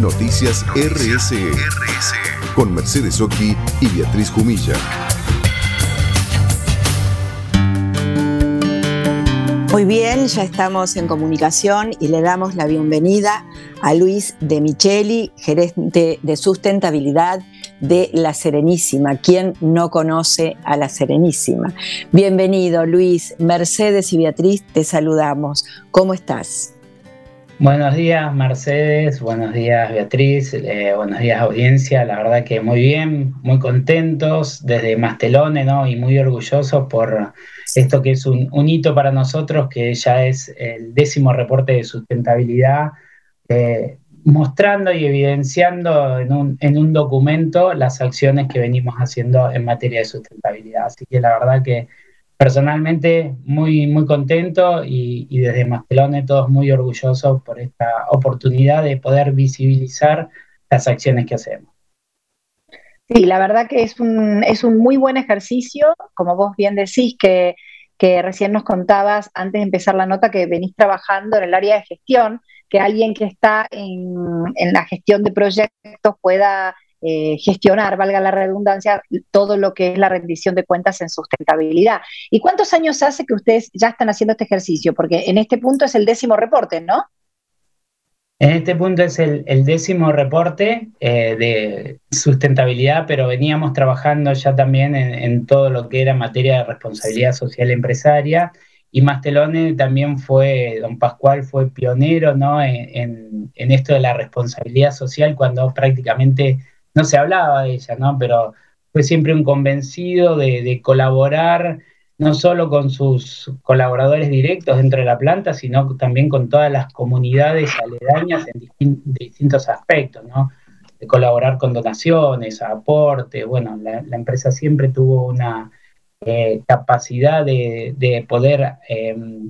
Noticias RSE, con Mercedes Oki y Beatriz Jumilla. Muy bien, ya estamos en comunicación y le damos la bienvenida a Luis de Micheli, gerente de sustentabilidad de La Serenísima. ¿Quién no conoce a La Serenísima? Bienvenido, Luis. Mercedes y Beatriz, te saludamos. ¿Cómo estás? Buenos días, Mercedes. Buenos días, Beatriz. Eh, buenos días, audiencia. La verdad que muy bien, muy contentos desde Mastelone, ¿no? Y muy orgullosos por esto que es un, hito para nosotros, que ya es el décimo reporte de sustentabilidad, eh, mostrando y evidenciando en un, en un documento las acciones que venimos haciendo en materia de sustentabilidad. Así que la verdad que personalmente muy, muy contento y, desde Mastelone todos muy orgullosos por esta oportunidad de poder visibilizar las acciones que hacemos. Sí, la verdad que es un, es un muy buen ejercicio, como vos bien decís, que, que recién nos contabas antes de empezar la nota que venís trabajando en el área de gestión, que alguien que está en, en la gestión de proyectos pueda eh, gestionar, valga la redundancia, todo lo que es la rendición de cuentas en sustentabilidad. ¿Y cuántos años hace que ustedes ya están haciendo este ejercicio? Porque en este punto es el décimo reporte, ¿no? En este punto es el, décimo reporte eh, de sustentabilidad, pero veníamos trabajando ya también en, todo lo que era materia de responsabilidad social empresaria. Y Mastelone también fue, don Pascual fue pionero ¿no? en, esto de la responsabilidad social cuando prácticamente no se hablaba de ella, ¿no? pero fue siempre un convencido de colaborar no solo con sus colaboradores directos dentro de la planta, sino también con todas las comunidades aledañas en distintos aspectos, ¿no? De colaborar con donaciones, aportes, bueno, la, empresa siempre tuvo una eh, capacidad de, poder em,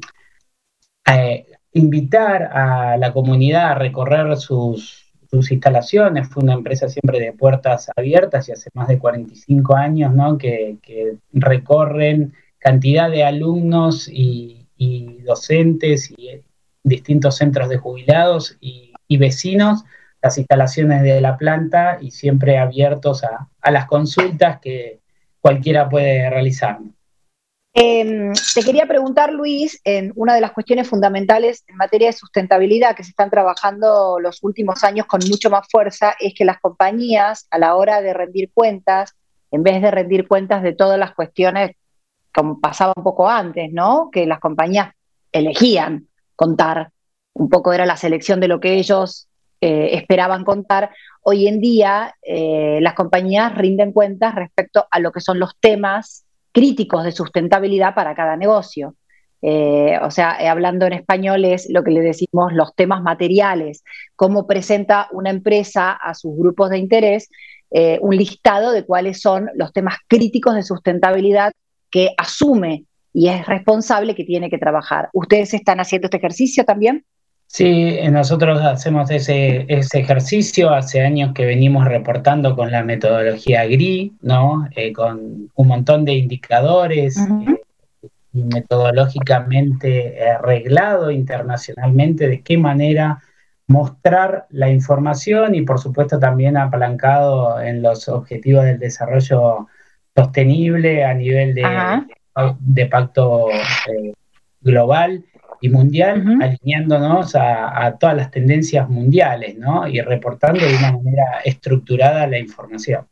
eh, invitar a la comunidad a recorrer sus, instalaciones. Fue una empresa siempre de puertas abiertas y hace más de 45 años, ¿no? Que, que recorren cantidad de alumnos y, docentes y distintos centros de jubilados y, vecinos las instalaciones de la planta y siempre abiertos a, las consultas que cualquiera puede realizar. Em, te quería preguntar, Luis, en una de las cuestiones fundamentales en materia de sustentabilidad que se están trabajando los últimos años con mucho más fuerza es que las compañías, a la hora de rendir cuentas, en vez de rendir cuentas de todas las cuestiones como pasaba un poco antes, ¿no? Que las compañías elegían contar, un poco era la selección de lo que ellos eh, esperaban contar. Hoy en día eh, las compañías rinden cuentas respecto a lo que son los temas críticos de sustentabilidad para cada negocio. Eh, o sea, hablando en español es lo que le decimos los temas materiales, cómo presenta una empresa a sus grupos de interés un listado de cuáles son los temas críticos de sustentabilidad que asume y es responsable que tiene que trabajar. ¿Ustedes están haciendo este ejercicio también? Sí, nosotros hacemos ese, ejercicio. Hace años que venimos reportando con la metodología GRI, ¿no? Eh, con un montón de indicadores eh, y metodológicamente arreglado internacionalmente de qué manera mostrar la información y por supuesto también apalancado en los objetivos del desarrollo sostenible a nivel de, de, pacto eh, global y mundial, alineándonos a, todas las tendencias mundiales, ¿no? Y reportando de una manera estructurada la información.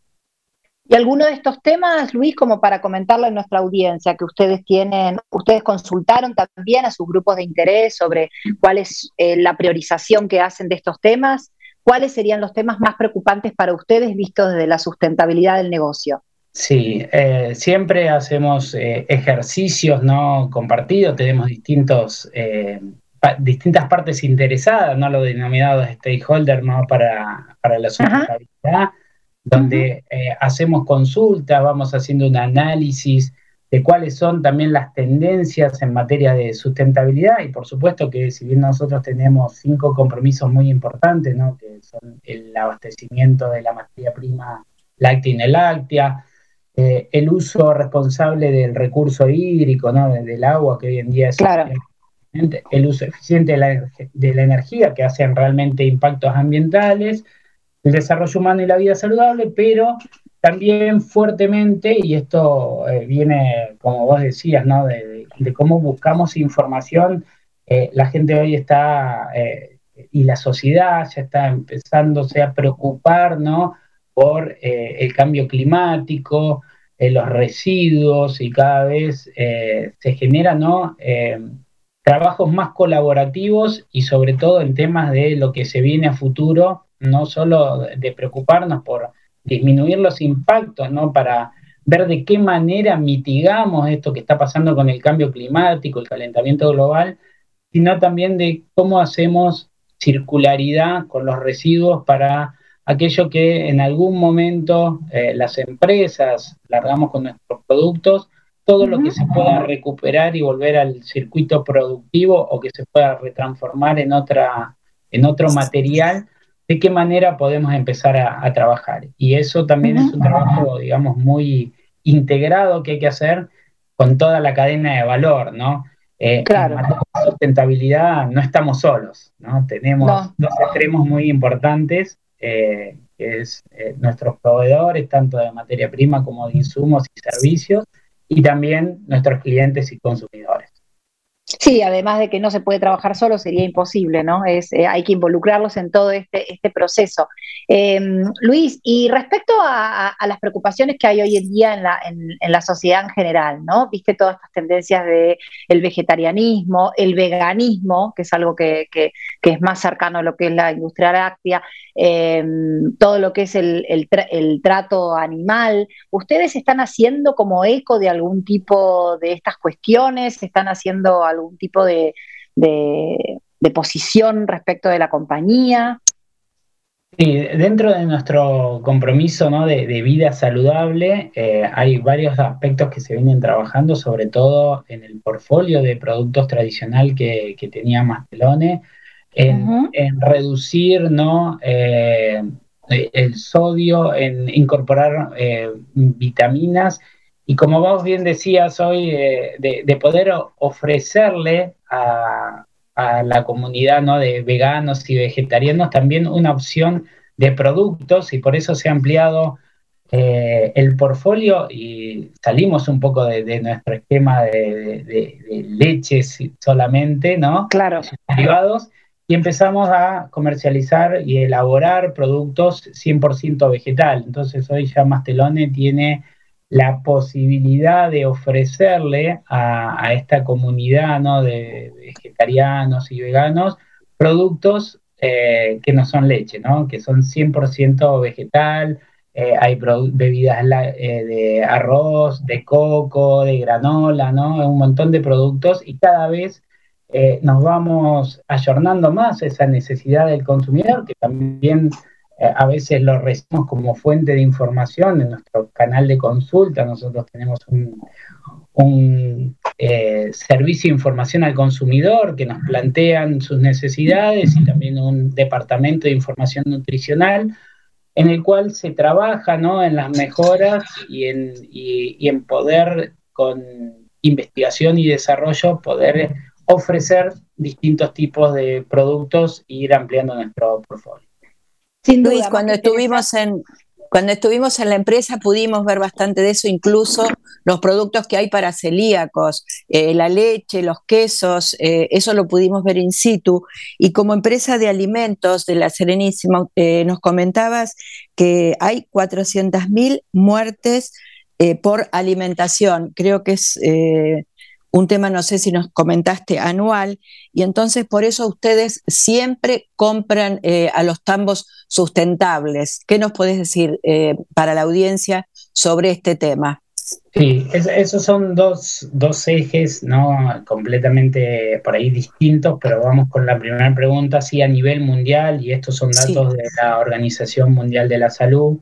Y alguno de estos temas, Luis, como para comentarle a nuestra audiencia, que ustedes tienen, ustedes consultaron también a sus grupos de interés sobre cuál es eh, la priorización que hacen de estos temas, cuáles serían los temas más preocupantes para ustedes vistos desde la sustentabilidad del negocio. Sí, eh, siempre hacemos eh, ejercicios no compartidos, tenemos distintos, eh, distintas partes interesadas, no lo denominados stakeholders ¿no? para, para la sustentabilidad, donde hacemos consultas, vamos haciendo un análisis de cuáles son también las tendencias en materia de sustentabilidad y por supuesto que si bien nosotros tenemos cinco compromisos muy importantes, ¿no? que son el abastecimiento de la materia prima láctea y láctea, eh, el uso responsable del recurso hídrico, ¿no? del agua, que hoy en día es el uso eficiente de la, de la energía, que hacen realmente impactos ambientales, el desarrollo humano y la vida saludable, pero también fuertemente, y esto eh, viene, como vos decías, ¿no? de, cómo buscamos información, eh, la gente hoy está, y la sociedad ya está empezándose a preocupar ¿no? por el cambio climático, los residuos, y cada vez se generan ¿no? trabajos más colaborativos y sobre todo en temas de lo que se viene a futuro, no solo de preocuparnos por disminuir los impactos, ¿no? Para ver de qué manera mitigamos esto que está pasando con el cambio climático, el calentamiento global, sino también de cómo hacemos circularidad con los residuos para aquello que en algún momento eh, las empresas largamos con nuestros productos, todo lo que se pueda recuperar y volver al circuito productivo o que se pueda retransformar en, otra, en otro material de qué manera podemos empezar a, trabajar. Y eso también es un trabajo, digamos, muy integrado que hay que hacer con toda la cadena de valor, ¿no? Eh, claro. En sustentabilidad no estamos solos, ¿no? Tenemos dos extremos muy importantes, eh, que es eh, nuestros proveedores, tanto de materia prima como de insumos y servicios, y también nuestros clientes y consumidores. Sí, además de que no se puede trabajar solo, sería imposible, ¿no? Es, eh, hay que involucrarlos en todo este, este proceso. Em, Luis, y respecto a, las preocupaciones que hay hoy en día en la, en, la sociedad en general, ¿no? Viste todas estas tendencias de el vegetarianismo, el veganismo, que es algo que, que, es más cercano a lo que es la industria láctea, em, todo lo que es el, el trato animal. ¿Ustedes están haciendo como eco de algún tipo de estas cuestiones? ¿Están haciendo algún tipo de, posición respecto de la compañía. Sí, dentro de nuestro compromiso de, vida saludable eh, hay varios aspectos que se vienen trabajando, sobre todo en el portfolio de productos tradicional que, tenía Mastelone, en, reducir ¿no? Eh, el sodio, en incorporar eh, vitaminas y como vos bien decías hoy, eh, de, poder ofrecerle a, la comunidad ¿no? de veganos y vegetarianos también una opción de productos y por eso se ha ampliado eh, el portfolio y salimos un poco de, nuestro esquema de, leches solamente, ¿no? Claro. Derivados y empezamos a comercializar y elaborar productos 100% vegetal. Entonces hoy ya Mastelone tiene la posibilidad de ofrecerle a, esta comunidad ¿no? de vegetarianos y veganos productos eh, que no son leche, ¿no? que son 100% vegetal, eh, hay bebidas eh, de arroz, de coco, de granola, ¿no? un montón de productos y cada vez nos vamos ayornando más esa necesidad del consumidor, que también a veces lo recibimos como fuente de información en nuestro canal de consulta. Nosotros tenemos un, eh, servicio de información al consumidor que nos plantean sus necesidades y también un departamento de información nutricional en el cual se trabaja en las mejoras y en, y en poder con investigación y desarrollo poder ofrecer distintos tipos de productos e ir ampliando nuestro portfolio. Luis, cuando estuvimos en cuando estuvimos en la empresa pudimos ver bastante de eso, incluso los productos que hay para celíacos, eh, la leche, los quesos, eh, eso lo pudimos ver in situ. Y como empresa de alimentos de la Serenísima, eh, nos comentabas que hay 400.000 muertes por alimentación. Creo que es un tema, no sé si nos comentaste, anual, y entonces por eso ustedes siempre compran eh, a los tambos sustentables. ¿Qué nos puedes decir eh, para la audiencia sobre este tema? Sí, esos son dos, ejes ¿no? completamente por ahí distintos, pero vamos con la primera pregunta, sí, a nivel mundial, y estos son datos de la Organización Mundial de la Salud,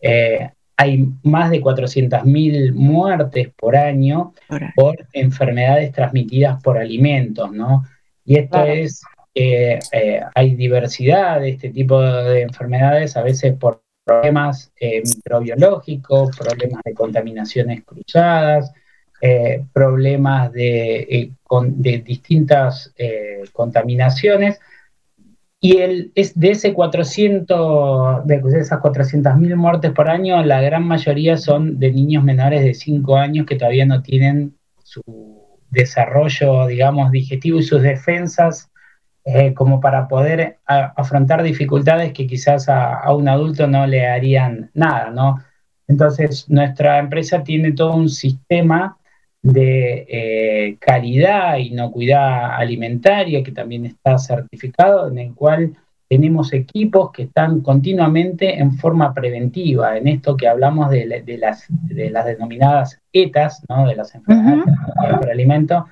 eh, hay más de 400.000 muertes por año por enfermedades transmitidas por alimentos, ¿no? Y esto es, eh, hay diversidad de este tipo de enfermedades, a veces por problemas eh, microbiológicos, problemas de contaminaciones cruzadas, problemas de, de distintas contaminaciones. Y el, es de, ese 400, de esas 400.000 muertes por año, la gran mayoría son de niños menores de 5 años que todavía no tienen su desarrollo, digamos, digestivo y sus defensas eh, como para poder afrontar dificultades que quizás a, un adulto no le harían nada, ¿no? Entonces, nuestra empresa tiene todo un sistema de eh, calidad, inocuidad alimentaria, que también está certificado, en el cual tenemos equipos que están continuamente en forma preventiva, en esto que hablamos de, las, de las, denominadas ETAs, ¿no? de las enfermedades por alimento,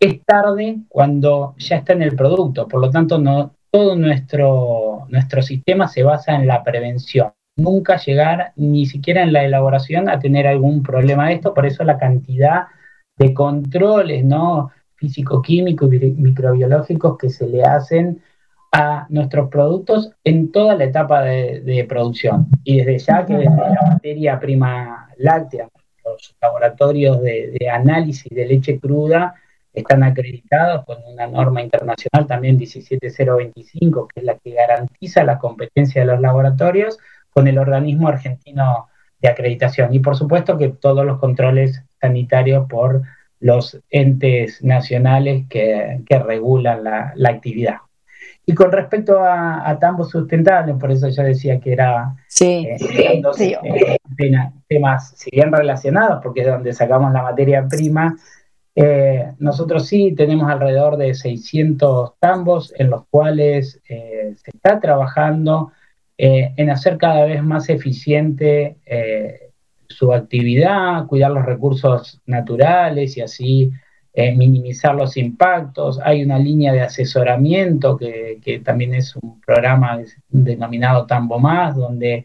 es tarde cuando ya está en el producto, por lo tanto no, todo nuestro, nuestro sistema se basa en la prevención. Nunca llegar ni siquiera en la elaboración a tener algún problema de esto, por eso la cantidad de controles ¿no? físico-químicos y microbiológicos que se le hacen a nuestros productos en toda la etapa de, producción. Y desde ya que desde la materia prima láctea, los laboratorios de, de, análisis de leche cruda están acreditados con una norma internacional también 17025, que es la que garantiza la competencia de los laboratorios con el organismo argentino de acreditación. Y por supuesto que todos los controles sanitarios por los entes nacionales que, regulan la, actividad. Y con respecto a, a tambos sustentables, por eso yo decía que era sí, eh, eh, temas, si bien relacionados, porque es donde sacamos la materia prima, eh, nosotros sí tenemos alrededor de 600 tambos en los cuales se está trabajando en hacer cada vez más eficiente su actividad, cuidar los recursos naturales y así eh, minimizar los impactos. Hay una línea de asesoramiento que, también es un programa denominado Tambo Más, donde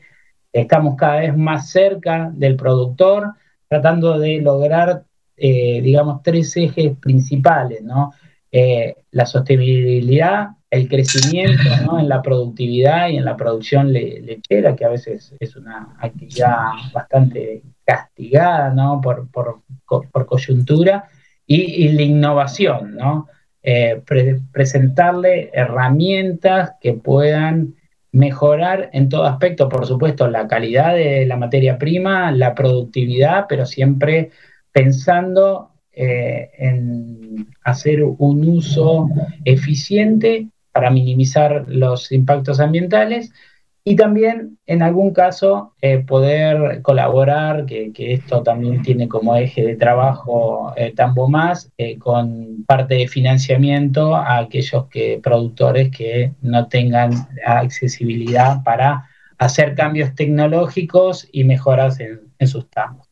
estamos cada vez más cerca del productor, tratando de lograr, eh, digamos, tres ejes principales, ¿no? Eh, la sostenibilidad, el crecimiento en la productividad y en la producción lechera, que a veces es una actividad bastante castigada ¿no? por, por, coyuntura, y, la innovación, ¿no? Eh, presentarle herramientas que puedan mejorar en todo aspecto, por supuesto, la calidad de la materia prima, la productividad, pero siempre pensando eh, en hacer un uso eficiente para minimizar los impactos ambientales y también en algún caso eh, poder colaborar, que, esto también tiene como eje de trabajo eh, Tambo Más, eh, con parte de financiamiento a aquellos que, productores que no tengan accesibilidad para hacer cambios tecnológicos y mejoras en, sus tambos.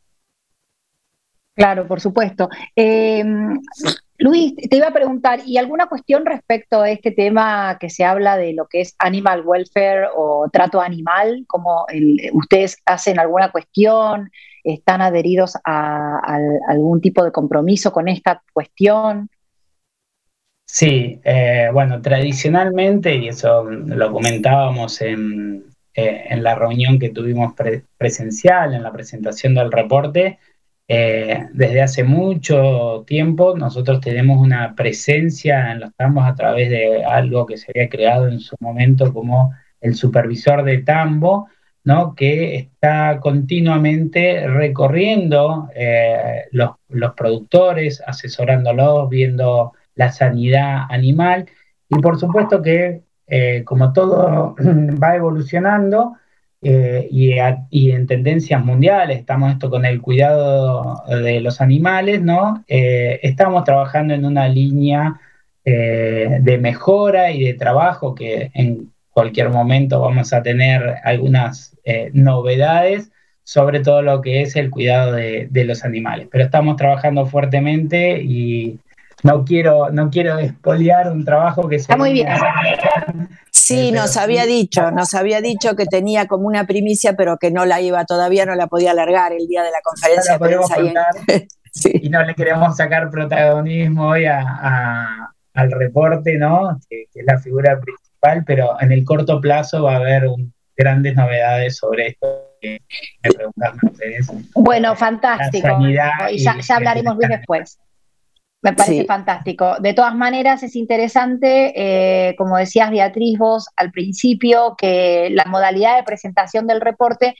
Claro, por supuesto. Luis, te iba a preguntar, ¿y alguna cuestión respecto a este tema que se habla de lo que es animal welfare o trato animal? ¿Cómo ustedes hacen alguna cuestión? ¿Están adheridos a, algún tipo de compromiso con esta cuestión? Sí, eh, bueno, tradicionalmente, y eso lo comentábamos en, eh, la reunión que tuvimos presencial, en la presentación del reporte, eh, desde hace mucho tiempo nosotros tenemos una presencia en los tambos a través de algo que se había creado en su momento como el supervisor de tambo, ¿no? que está continuamente recorriendo eh, los, productores, asesorándolos, viendo la sanidad animal y por supuesto que eh, como todo va evolucionando, eh, y, en tendencias mundiales, estamos esto con el cuidado de los animales, ¿no? Eh, estamos trabajando en una línea eh, de mejora y de trabajo que en cualquier momento vamos a tener algunas novedades sobre todo lo que es el cuidado de, de los animales. Pero estamos trabajando fuertemente y no quiero, no quiero un trabajo que Está muy bien. Sí, nos había dicho, nos había dicho que tenía como una primicia, pero que no la iba, todavía no la podía alargar el día de la conferencia de prensa. Y no le queremos sacar protagonismo hoy al reporte, ¿no? Que, es la figura principal, pero en el corto plazo va a haber grandes novedades sobre esto que me preguntaron ustedes. Bueno, fantástico. Y ya, hablaremos bien después. Me parece fantástico. De todas maneras, es interesante, eh, como decías Beatriz vos al principio, que la modalidad de presentación del reporte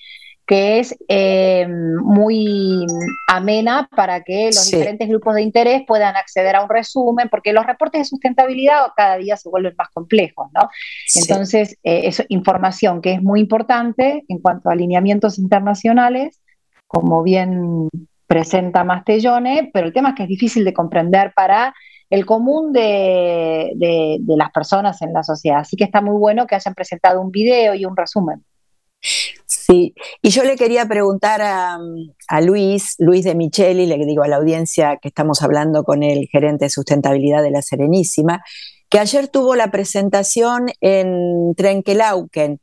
que es eh, muy amena para que los diferentes grupos de interés puedan acceder a un resumen, porque los reportes de sustentabilidad cada día se vuelven más complejos, ¿no? Entonces, eh, es información que es muy importante en cuanto a alineamientos internacionales, como bien presenta Mastellone, pero el tema es que es difícil de comprender para el común de, de las personas en la sociedad. Así que está muy bueno que hayan presentado un video y un resumen. Sí, y yo le quería preguntar a, Luis, Luis de Micheli, le digo a la audiencia que estamos hablando con el gerente de sustentabilidad de la Serenísima, que ayer tuvo la presentación en Trenkelauken.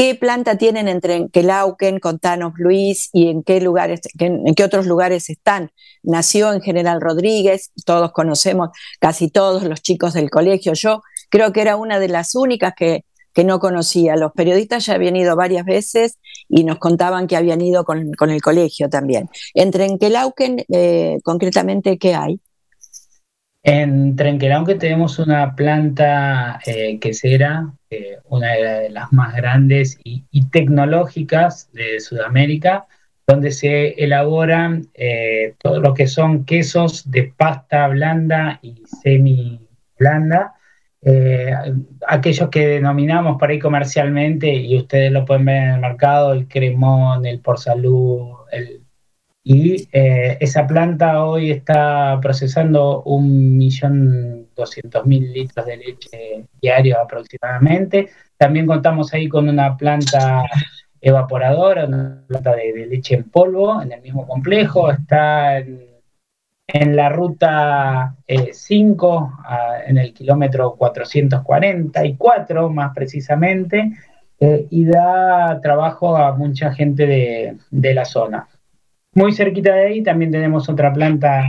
¿Qué planta tienen en Trenkelauken? Contanos, Luis, y en qué lugares, en qué otros lugares están. Nació en General Rodríguez, todos conocemos, casi todos los chicos del colegio. Yo creo que era una de las únicas que que no conocía. Los periodistas ya habían ido varias veces y nos contaban que habían ido con, el colegio también. En Trenkelauken, eh, concretamente, ¿qué hay? En Trenkelauken tenemos una planta eh, quesera, eh, una de las más grandes y, tecnológicas de Sudamérica, donde se elaboran eh, todo lo que son quesos de pasta blanda y semi blanda eh, aquellos que denominamos por ahí comercialmente, y ustedes lo pueden ver en el mercado, el cremón, el por salud, y eh, esa planta hoy está procesando un millón doscientos mil litros de leche diario aproximadamente. También contamos ahí con una planta evaporadora, una planta de, leche en polvo en el mismo complejo. Está en en la ruta 5, eh, en el kilómetro 444 más precisamente, eh, y da trabajo a mucha gente de, la zona. Muy cerquita de ahí también tenemos otra planta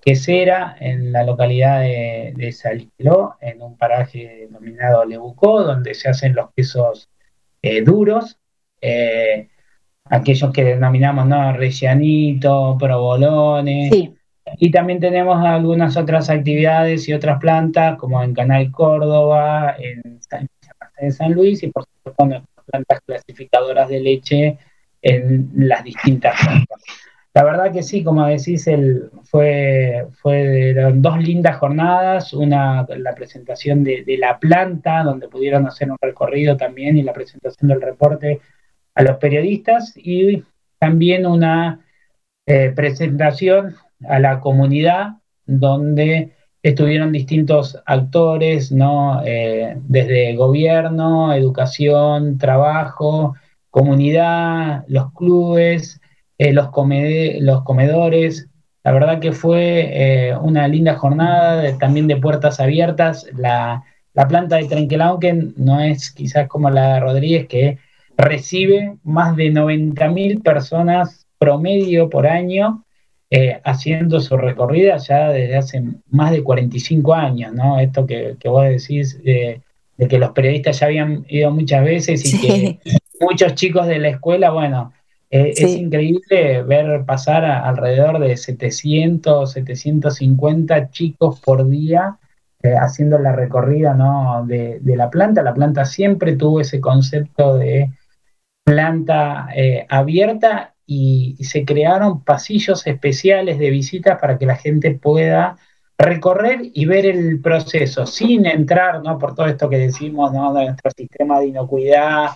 quesera en la localidad de, de Saliló, en un paraje denominado Lebucó, donde se hacen los quesos eh, duros, aquellos que denominamos ¿no? rellanito, provolones. Sí y también tenemos algunas otras actividades y otras plantas, como en Canal Córdoba, en San, Luis, y por supuesto nuestras plantas clasificadoras de leche en las distintas. La verdad que sí, como decís, el, fue, fueron dos lindas jornadas, una la presentación de, la planta, donde pudieron hacer un recorrido también, y la presentación del reporte a los periodistas, y también una eh, presentación a la comunidad donde estuvieron distintos actores, ¿no? Eh, desde gobierno, educación, trabajo, comunidad, los clubes, eh, los, los comedores. La verdad que fue eh, una linda jornada, también de puertas abiertas. La, la planta de Trenquelauquen no es quizás como la de Rodríguez, que recibe más de 90.000 personas promedio por año eh, haciendo su recorrida ya desde hace más de 45 años, ¿no? Esto que, vos decís de que los periodistas ya habían ido muchas veces y que muchos chicos de la escuela, bueno, eh, es increíble ver pasar alrededor de 700, 750 chicos por día eh, haciendo la recorrida ¿no? de, la planta. La planta siempre tuvo ese concepto de planta abierta y, se crearon pasillos especiales de visitas para que la gente pueda recorrer y ver el proceso sin entrar ¿no? por todo esto que decimos ¿no? de nuestro sistema de inocuidad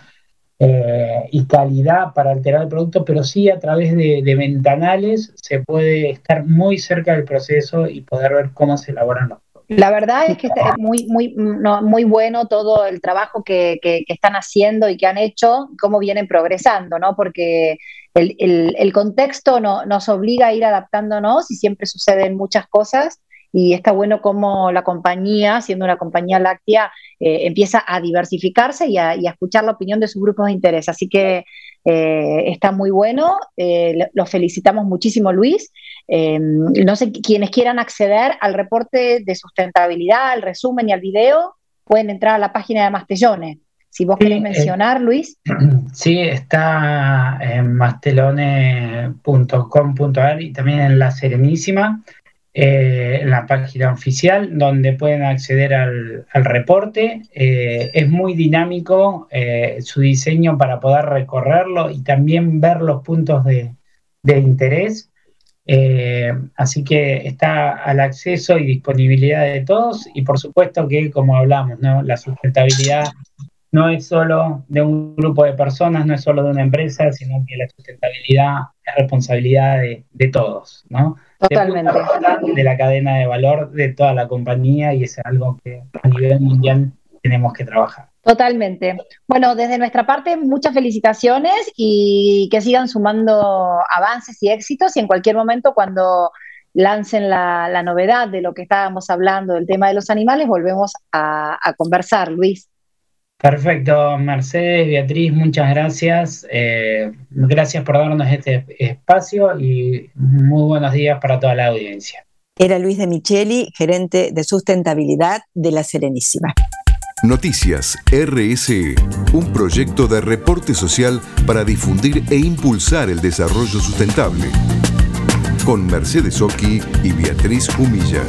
eh, y calidad para alterar el producto, pero sí a través de, ventanales se puede estar muy cerca del proceso y poder ver cómo se elaboran los la verdad es que es muy, muy, muy bueno todo el trabajo que, que, están haciendo y que han hecho, cómo vienen progresando, ¿no? Porque el, contexto no, nos obliga a ir adaptándonos y siempre suceden muchas cosas y está bueno como la compañía, siendo una compañía láctea, eh, empieza a diversificarse y a, escuchar la opinión de sus grupos de interés. Así que eh, está muy bueno, eh, los felicitamos muchísimo Luis. no sé, quienes quieran acceder al reporte de sustentabilidad, al resumen y al video, pueden entrar a la página de Mastellone Si vos querés mencionar, Luis. Sí, está en mastelone.com.ar y también en La Serenísima. Eh, en la página oficial donde pueden acceder al, reporte. Eh, es muy dinámico eh, su diseño para poder recorrerlo y también ver los puntos de, interés. así que está al acceso y disponibilidad de todos y por supuesto que como hablamos, la sustentabilidad no es solo de un grupo de personas, no es solo de una empresa, sino que la sustentabilidad es responsabilidad de, de todos, ¿no? Totalmente. De, la cadena de valor de toda la compañía y es algo que a nivel mundial tenemos que trabajar. Totalmente. Bueno, desde nuestra parte, muchas felicitaciones y que sigan sumando avances y éxitos y en cualquier momento cuando lancen la, novedad de lo que estábamos hablando, del tema de los animales, volvemos a conversar, Luis. Perfecto, Mercedes, Beatriz, muchas gracias. Eh, gracias por darnos este espacio y muy buenos días para toda la audiencia. Era Luis de Micheli, gerente de sustentabilidad de La Serenísima. Noticias RSE, un proyecto de reporte social para difundir e impulsar el desarrollo sustentable. Con Mercedes Oki y Beatriz Humilla.